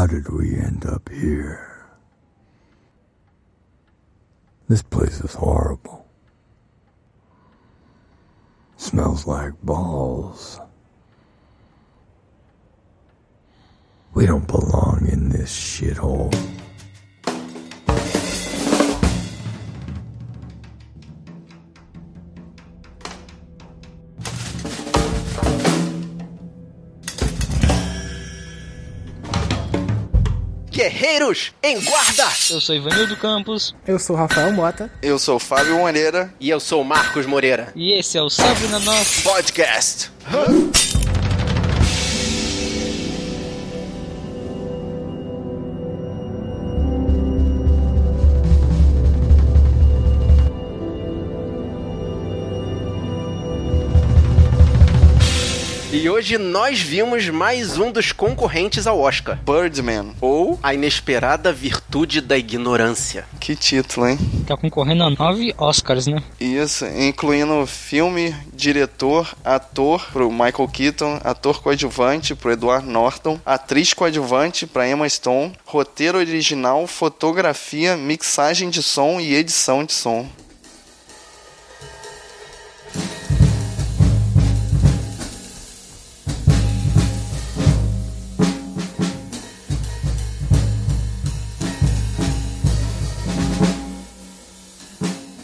How did we end up here? This place is horrible. Smells like balls. We don't belong in this shithole. Guerreiros em guarda! Eu sou Ivanildo Campos. Eu sou Rafael Mota. Eu sou Fábio Moreira. E eu sou Marcos Moreira. E esse é o Salve na Nossa Podcast. E hoje nós vimos mais um dos concorrentes ao Oscar. Birdman. Ou. A inesperada virtude da ignorância. Que título, hein? Tá concorrendo a nove Oscars, né? Isso, incluindo filme, diretor, ator pro Michael Keaton, ator coadjuvante pro Edward Norton, atriz coadjuvante pra Emma Stone, roteiro original, fotografia, mixagem de som e edição de som.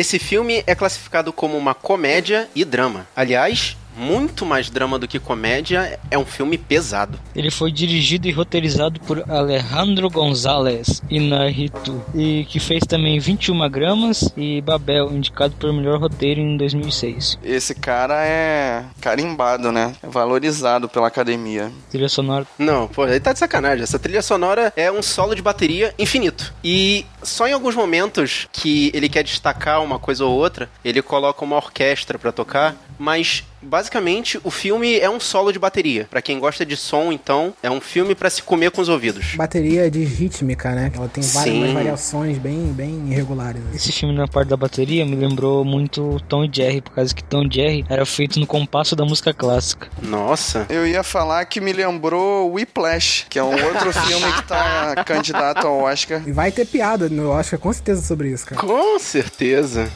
Esse filme é classificado como uma comédia e drama. Aliás, muito mais drama do que comédia, é um filme pesado. Ele foi dirigido e roteirizado por Alejandro González Inarritu e que fez também 21 gramas e Babel, indicado por melhor roteiro em 2006. Esse cara é carimbado, né? É valorizado pela academia. Trilha sonora. Não, pô, ele tá de sacanagem. Essa trilha sonora é um solo de bateria infinito. E só em alguns momentos que ele quer destacar uma coisa ou outra, ele coloca uma orquestra para tocar, mas basicamente o filme é um solo de bateria. Para quem gosta de som, então, é um filme para se comer com os ouvidos. Bateria de rítmica, né? Ela tem várias Sim. variações bem, bem irregulares. assim. Esse filme na parte da bateria me lembrou muito Tom e Jerry, por causa que Tom e Jerry era feito no compasso da música clássica. Nossa. Eu ia falar que me lembrou Whiplash, que é um outro filme que tá candidato ao Oscar. E vai ter piada no Oscar, com certeza, sobre isso, cara. Com certeza.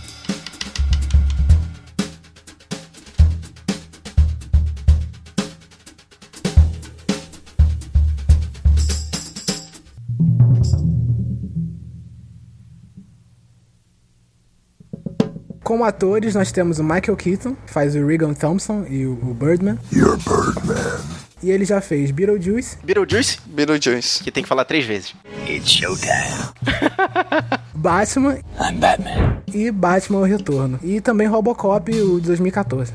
Como atores, nós temos o Michael Keaton, que faz o Regan Thompson e o o Birdman. You're Birdman. E ele já fez Beetlejuice, Beetlejuice, Beetlejuice. que tem que falar três vezes. It's showtime. Batman I'm Batman. e Batman o Retorno. E também Robocop, o de 2014.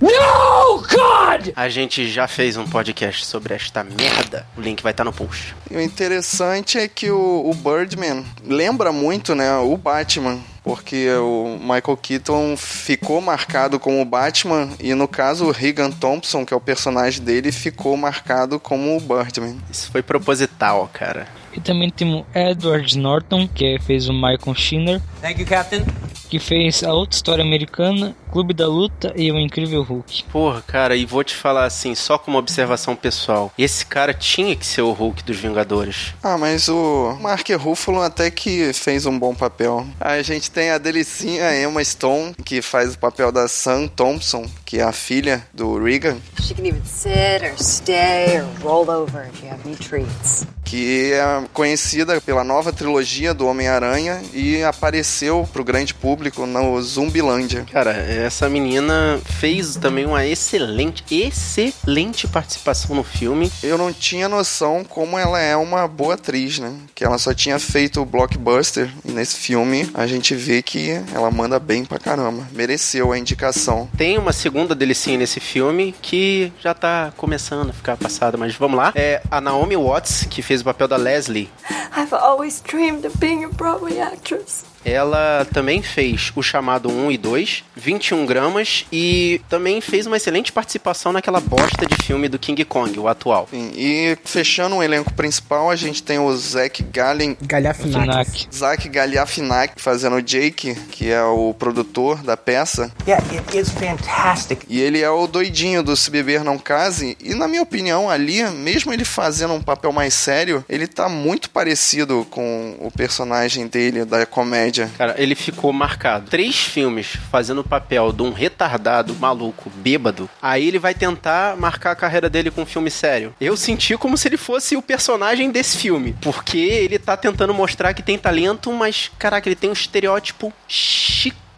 A gente já fez um podcast sobre esta merda. O link vai estar no post. E o interessante é que o, o Birdman lembra muito, né, o Batman. Porque o Michael Keaton ficou marcado como o Batman e no caso o Regan Thompson, que é o personagem dele, ficou marcado como o Birdman. Isso foi proposital, cara. E também temos Edward Norton, que fez o Michael Sheener, Thank you, Captain. que fez a outra história americana, Clube da Luta e o Incrível Hulk. Porra, cara, e vou te falar assim, só como observação pessoal. Esse cara tinha que ser o Hulk dos Vingadores. Ah, mas o Mark Ruffalo até que fez um bom papel. A gente tem a delicinha Emma Stone, que faz o papel da Sam Thompson, que é a filha do Regan, She can even sit or stay or roll over if you have any treats. que é conhecida pela nova trilogia do Homem-Aranha e apareceu pro grande público no Zumbilândia. Cara, essa menina fez também uma excelente, excelente participação no filme. Eu não tinha noção como ela é uma boa atriz, né? Que ela só tinha feito o Blockbuster e nesse filme a gente vê que ela manda bem pra caramba. Mereceu a indicação. Tem uma segunda delicinha nesse filme que já tá começando a ficar passada, mas vamos lá. É a Naomi Watts, que fez o papel da Leslie. I've always dreamed of being a Broadway actress. Ela também fez o chamado 1 e 2, 21 gramas, e também fez uma excelente participação naquela bosta de filme do King Kong, o atual. Sim, e fechando o elenco principal, a gente tem o Zack Gallen, Galhafinac. Finac. Zack Galifianakis fazendo o Jake, que é o produtor da peça. Yeah, it is fantastic. E ele é o doidinho do Se Beber Não Case. E na minha opinião, ali, mesmo ele fazendo um papel mais sério, ele tá muito parecido com o personagem dele da comédia. Cara, ele ficou marcado. Três filmes fazendo o papel de um retardado, maluco, bêbado. Aí ele vai tentar marcar a carreira dele com um filme sério. Eu senti como se ele fosse o personagem desse filme. Porque ele tá tentando mostrar que tem talento, mas, caraca, ele tem um estereótipo chicante.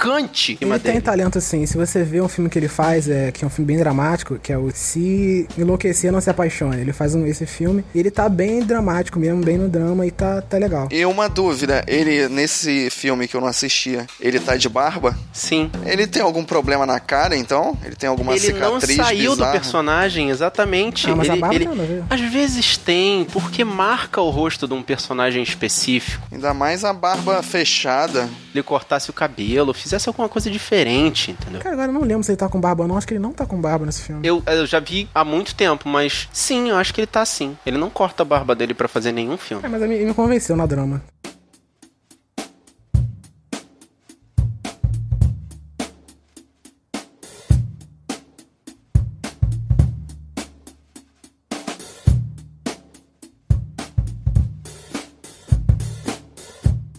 Ele tem dele. talento sim. Se você vê um filme que ele faz, é, que é um filme bem dramático, que é o Se Enlouquecer Não Se Apaixone. Ele faz um, esse filme e ele tá bem dramático mesmo, bem no drama e tá, tá legal. E uma dúvida, ele, nesse filme que eu não assistia, ele tá de barba? Sim. Ele tem algum problema na cara, então? Ele tem alguma ele não cicatriz saiu bizarra? do personagem, exatamente. Ah, mas a ele, barba ele- a ver. às vezes tem, porque marca o rosto de um personagem específico. Ainda mais a barba fechada. Ele cortasse o cabelo, fizesse alguma coisa diferente, entendeu? Cara, agora eu não lembro se ele tá com barba ou não. Acho que ele não tá com barba nesse filme. Eu, eu já vi há muito tempo, mas sim, eu acho que ele tá assim. Ele não corta a barba dele pra fazer nenhum filme. É, mas me, me convenceu na drama.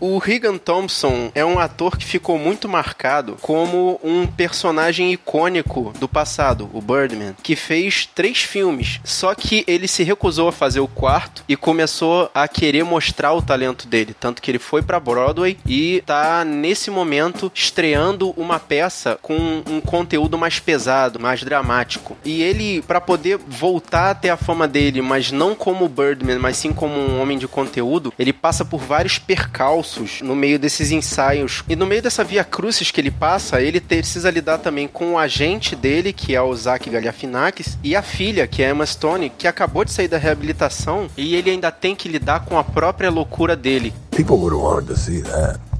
O Regan Thompson é um ator que ficou muito marcado como um personagem icônico do passado, o Birdman, que fez três filmes. Só que ele se recusou a fazer o quarto e começou a querer mostrar o talento dele, tanto que ele foi pra Broadway e tá nesse momento estreando uma peça com um conteúdo mais pesado, mais dramático. E ele, pra poder voltar até a fama dele, mas não como Birdman, mas sim como um homem de conteúdo, ele passa por vários percalços no meio desses ensaios. E no meio dessa via crucis que ele passa, ele precisa lidar também com o agente dele, que é o Zack Galifianakis, e a filha, que é Emma Stone, que acabou de sair da reabilitação, e ele ainda tem que lidar com a própria loucura dele. People would to see that.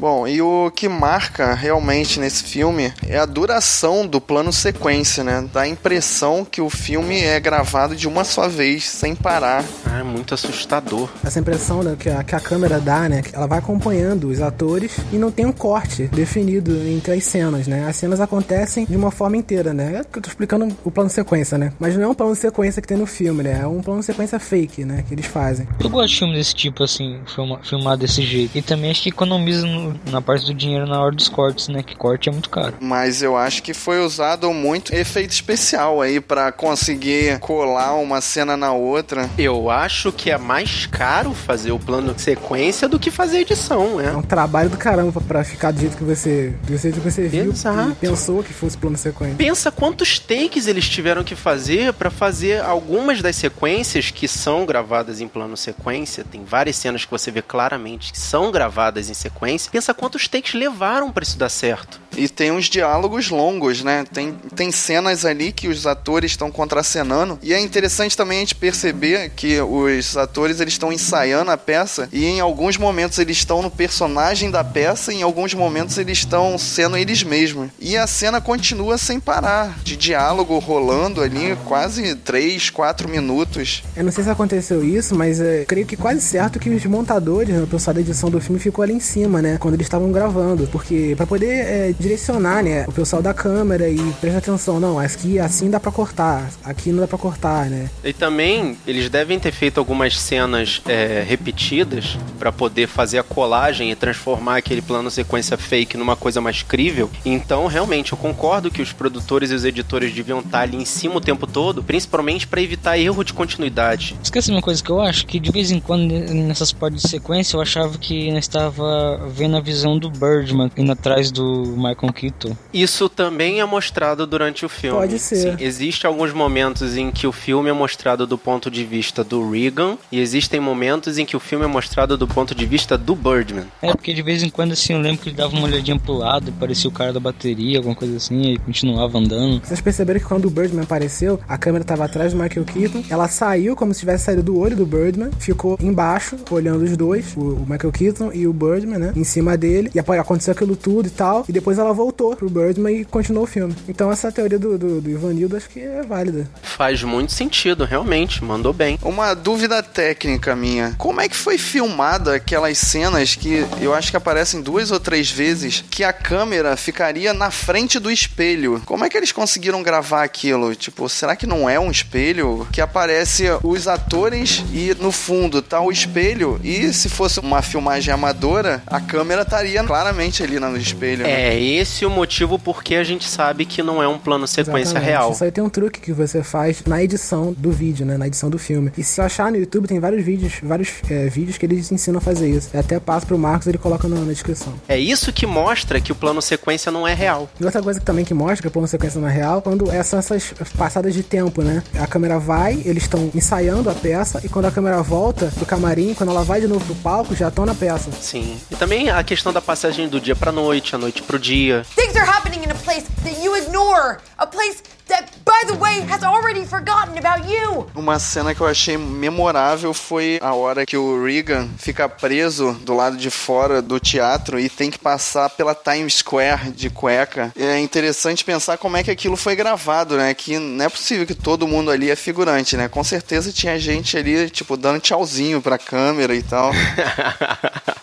Bom, e o que marca realmente nesse filme é a duração do plano sequência, né? Dá a impressão que o filme é gravado de uma só vez, sem parar. Ah, é muito assustador. Essa impressão né, que, a, que a câmera dá, né? Ela vai acompanhando os atores e não tem um corte definido entre as cenas, né? As cenas acontecem de uma forma inteira, né? É que eu tô explicando o plano sequência, né? Mas não é um plano sequência que tem no filme, né? É um plano sequência fake, né? Que eles fazem. Eu gosto de filme desse tipo, assim, filma, filmar desse jeito. E também acho que economiza no- na parte do dinheiro na hora dos cortes, né? Que corte é muito caro. Mas eu acho que foi usado muito efeito especial aí pra conseguir colar uma cena na outra. Eu acho que é mais caro fazer o plano sequência do que fazer edição, É né? um trabalho do caramba pra- pra ficar do jeito que você, do jeito que você viu Exato. e pensou que fosse plano sequência. Pensa quantos takes eles tiveram que fazer pra fazer algumas das sequências que são gravadas em plano sequência. Tem várias cenas que você vê claramente que são gravadas em sequência. Pensa quantos takes levaram pra isso dar certo. E tem uns diálogos longos, né? Tem, tem cenas ali que os atores estão contracenando. E é interessante também a gente perceber que os atores eles estão ensaiando a peça e em alguns momentos eles estão no personagem da peça e em alguns momentos eles estão sendo eles mesmos. E a cena continua sem parar, de diálogo rolando ali quase 3, 4 minutos. Eu não sei se aconteceu isso, mas é, creio que quase certo que os montadores, né, o pessoal da edição do filme ficou ali em cima, né? Quando eles estavam gravando. Porque pra poder é, direcionar, né? O pessoal da câmera e prestar atenção, não, aqui assim dá pra cortar, aqui não dá pra cortar, né? E também eles devem ter feito algumas cenas é, repetidas pra poder fazer a colagem e transformar aquele plano sequência fake numa coisa mais crível. Então, realmente, eu concordo que os produtores e os editores deviam estar ali em cima o tempo todo, principalmente pra evitar erro de continuidade. Esquece uma coisa que eu acho, que de vez em quando nessas partes de sequência eu achava que nós estava vendo a visão do Birdman indo atrás do Michael Keaton. Isso também é mostrado durante o filme. Pode ser. Sim, existem alguns momentos em que o filme é mostrado do ponto de vista do Regan e existem momentos em que o filme é mostrado do ponto de vista do Birdman. É, porque de vez em quando, assim, eu lembro que ele dava uma olhadinha pro lado, parecia o cara da bateria, alguma coisa assim, e continuava andando. Vocês perceberam que quando o Birdman apareceu, a câmera tava atrás do Michael Keaton, ela saiu como se tivesse saído do olho do Birdman, ficou embaixo, olhando os dois, o, o Michael Keaton e o Birdman, né, em cima dele, e aconteceu aquilo tudo e tal, e depois ela voltou pro Birdman e continuou o filme. Então essa teoria do, do, do Ivanildo acho que é válida. Faz muito sentido, realmente, mandou bem. Uma dúvida técnica minha. Como é que foi filmada aquelas cenas que eu acho que aparecem duas ou três vezes que a câmera ficaria na frente do espelho? Como é que eles conseguiram gravar aquilo? Tipo, será que não é um espelho que aparece os atores e no fundo tá o espelho e se fosse uma filmagem amadora, a câmera estaria claramente ali no espelho. né? É esse o motivo porque a gente sabe que não é um plano sequência Exatamente. real. Isso aí tem um truque que você faz na edição do vídeo, né? Na edição do filme. E se eu achar no YouTube, tem vários vídeos, vários é, vídeos que eles ensinam a fazer isso. Eu até passo pro Marcos, ele coloca na, na descrição. É isso que mostra que o plano sequência não é real. E outra coisa que também que mostra que a plano sequência não é real, quando é, são essas passadas de tempo, né? A câmera vai, eles estão ensaiando a peça, e quando a câmera volta do camarim, quando ela vai de novo pro palco, já estão na peça. Sim. E também a questão da passagem do dia pra noite, a noite pro dia. Things are happening in a place that you ignore. A place that, by the way, has already forgotten about you. Uma cena que eu achei memorável foi a hora que o Regan fica preso do lado de fora do teatro e tem que passar pela Times Square de cueca. É interessante pensar como é que aquilo foi gravado, né? Que não é possível que todo mundo ali é figurante, né? Com certeza tinha gente ali, tipo, dando tchauzinho pra câmera e tal.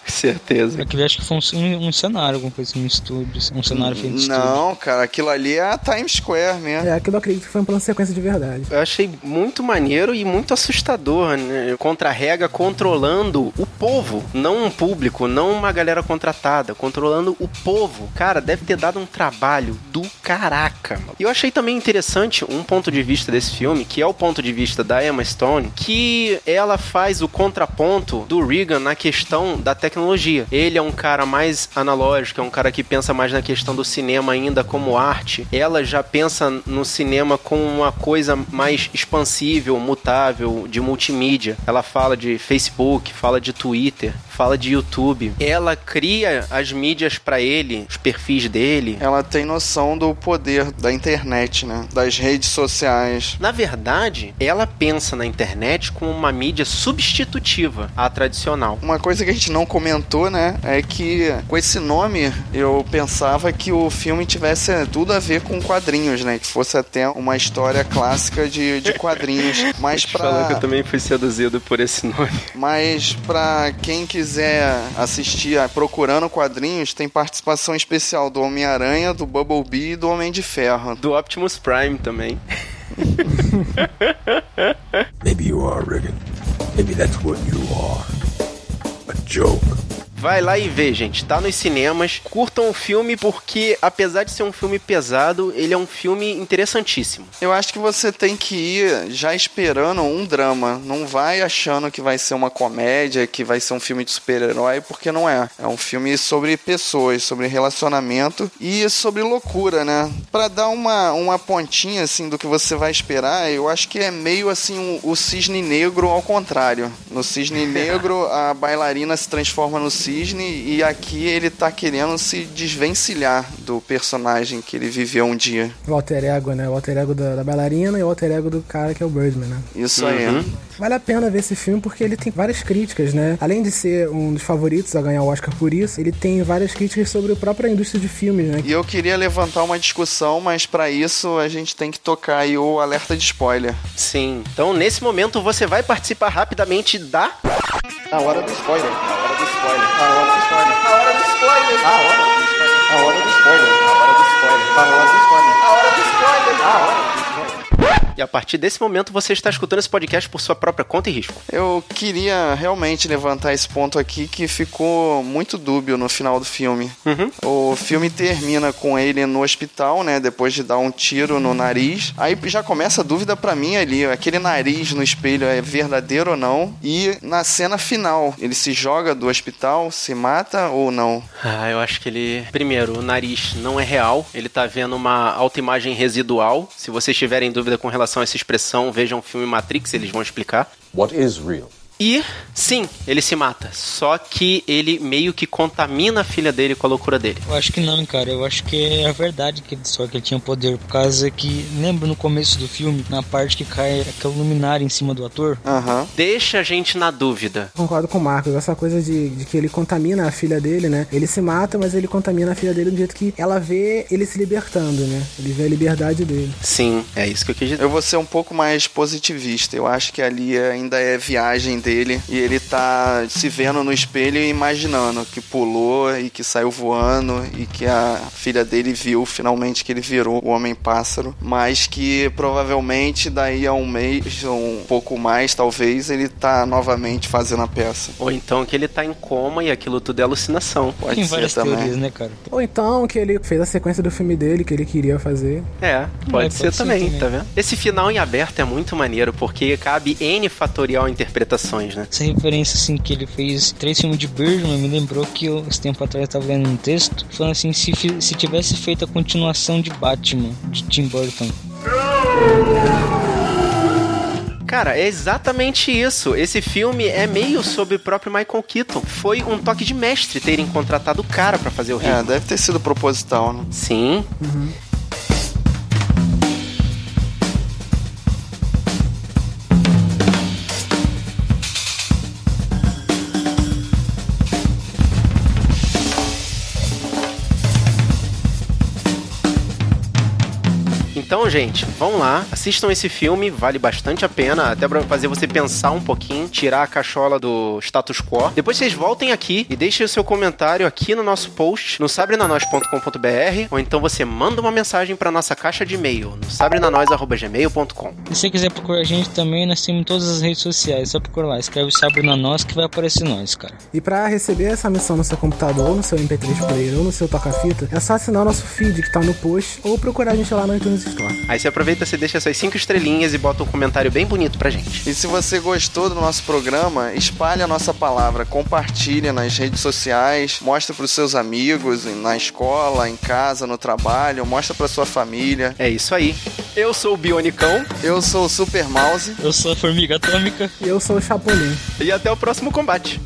Certeza. Aquilo acho que foi um, um cenário, alguma coisa um estúdio, assim, um cenário feito em estúdio. Não, cara, aquilo ali é a Times Square mesmo. É, aquilo eu acredito que foi um plano sequência de verdade. Eu achei muito maneiro e muito assustador, né? Contra-rega controlando o povo, não um público, não uma galera contratada, controlando o povo. Cara, deve ter dado um trabalho do caraca. E eu achei também interessante um ponto de vista desse filme, que é o ponto de vista da Emma Stone, que ela faz o contraponto do Regan na questão da tecnologia. Ele é um cara mais analógico, é um cara que pensa mais na questão do cinema ainda como arte. Ela já pensa no cinema como uma coisa mais expansível, mutável, de multimídia. Ela fala de Facebook, fala de Twitter, fala de YouTube. Ela cria as mídias pra ele, os perfis dele. Ela tem noção do poder da internet, né? Das redes sociais. Na verdade, ela pensa na internet como uma mídia substitutiva à tradicional. Uma coisa que a gente não comentou, né, é que com esse nome eu pensava que o filme tivesse tudo a ver com quadrinhos, né, que fosse até uma história clássica de, de quadrinhos. Mas Te falar que eu pra, também fui seduzido por esse nome. mas pra quem quiser assistir a Procurando Quadrinhos, tem participação especial do Homem-Aranha, do Bumblebee e do Homem de Ferro. Do Optimus Prime também. Maybe you are, Regan. Maybe that's what you are. A joke. Vai lá e vê, gente. Tá nos cinemas. Curtam o filme porque, apesar de ser um filme pesado, ele é um filme interessantíssimo. Eu acho que você tem que ir já esperando um drama. Não vai achando que vai ser uma comédia, que vai ser um filme de super-herói, porque não é. É um filme sobre pessoas, sobre relacionamento e sobre loucura, né? Pra dar uma, uma pontinha, assim, do que você vai esperar, eu acho que é meio, assim, o, o cisne negro ao contrário. No cisne negro, a bailarina se transforma no cisne e aqui ele tá querendo se desvencilhar do personagem que ele viveu um dia. O alter ego, né? O alter ego da, da bailarina e o alter ego do cara que é o Birdman, né? Isso aí. Vale a pena ver esse filme porque ele tem várias críticas, né? Além de ser um dos favoritos a ganhar o Oscar por isso, ele tem várias críticas sobre a própria indústria de filmes, né? E eu queria levantar uma discussão, mas pra isso a gente tem que tocar aí o alerta de spoiler. Sim. Então, nesse momento, você vai participar rapidamente da. A hora do spoiler. A hora do spoiler. A hora do spoiler. A hora do spoiler. A hora do spoiler. A hora do spoiler. A hora do spoiler. A hora do spoiler. A hora do spoiler. A hora do spoiler. E a partir desse momento você está escutando esse podcast por sua própria conta e risco. Eu queria realmente levantar esse ponto aqui que ficou muito dúbio no final do filme. O filme termina com ele no hospital, né? Depois de dar um tiro no nariz. Aí já começa a dúvida pra mim ali: aquele nariz no espelho é verdadeiro ou não? E na cena final, ele se joga do hospital, se mata ou não? Ah, eu acho que ele. Primeiro, o nariz não é real. Ele tá vendo uma autoimagem residual. Se vocês tiverem dúvida com relação a essa expressão, vejam o filme Matrix, eles vão explicar. What is real? E, sim, ele se mata. Só que ele meio que contamina a filha dele com a loucura dele. Eu acho que não, cara. Eu acho que é a verdade que ele, só que ele tinha poder. Por causa que, lembra no começo do filme, na parte que cai aquele luminário em cima do ator? Aham. Deixa a gente na dúvida. Concordo com o Marcos, essa coisa de, de que ele contamina a filha dele, né? Ele se mata, mas ele contamina a filha dele do jeito que ela vê ele se libertando, né? Ele vê a liberdade dele. Sim, é isso que eu quis dizer. Eu vou ser um pouco mais positivista. Eu acho que ali ainda é viagem dele e ele tá se vendo no espelho e imaginando que pulou e que saiu voando e que a filha dele viu finalmente que ele virou o Homem-Pássaro, mas que provavelmente daí a um mês ou um pouco mais, talvez, ele tá novamente fazendo a peça. Ou então que ele tá em coma e aquilo tudo é alucinação. Pode Tem ser várias também. teorias, né, cara? Ou então que ele fez a sequência do filme dele que ele queria fazer. É, pode, É, ser, pode ser também, também. tá vendo? Esse final em aberto é muito maneiro, porque cabe N fatorial interpretações, né? Essa referência, assim, que ele fez três filmes de Birdman me lembrou que eu, esse tempo atrás eu tava lendo um texto falando assim, se, se tivesse feito a continuação de Batman, de Tim Burton. Cara, é exatamente isso. Esse filme é meio sobre o próprio Michael Keaton. Foi um toque de mestre terem contratado o cara pra fazer o É, ritmo. deve ter sido proposital, né? Sim. Então, gente, vão lá, assistam esse filme, vale bastante a pena, até pra fazer você pensar um pouquinho, tirar a cachola do status quo. Depois vocês voltem aqui e deixem o seu comentário aqui no nosso post, no sabrenanois.com.br, ou então você manda uma mensagem pra nossa caixa de e-mail, no sabrenanois.gmail.com. E se você quiser procurar a gente também, nós temos em todas as redes sociais, só procurar lá, escreve Sabre na Nós que vai aparecer nós, cara. E pra receber essa missão no seu computador, ou no seu MP3 player, ou no seu toca-fita, é só assinar o nosso feed que tá no post, ou procurar a gente lá no iTunes Store. Aí você aproveita, você deixa suas cinco estrelinhas e bota um comentário bem bonito pra gente. E se você gostou do nosso programa, espalhe a nossa palavra, compartilhe nas redes sociais, mostre para os seus amigos, na escola, em casa, no trabalho, mostra para sua família. É isso aí. Eu sou o Bionicão Eu sou o Super Mouse. Eu sou a Formiga Atômica. E eu sou o Chapolin. e até o próximo combate.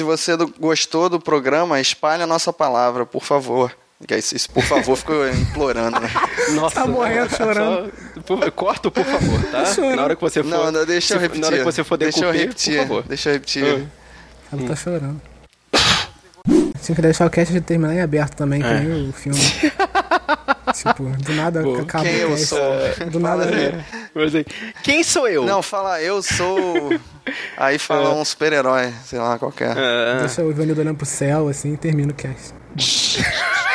Se você gostou do programa, espalhe a nossa palavra, por favor. Isso, isso, por favor, ficou implorando, né? Nossa, Tá morrendo, chorando. só- corta, por favor, tá? Chorando. Na hora que você for. Não, não, deixa eu se- repetir. Na hora que você for deixa eu decupir, repetir. por favor. Deixa eu repetir. Ela tá chorando. Tinha que deixar o cast de terminar em aberto também, que É. nem o filme. tipo, do nada Pô, acaba quem eu sou? Do nada. Aí, Quem sou eu? Não, fala, eu sou. Aí fala um super-herói, sei lá, qualquer. Ah, Deixa o Ivanildo olhando pro céu, assim, e termina o cast.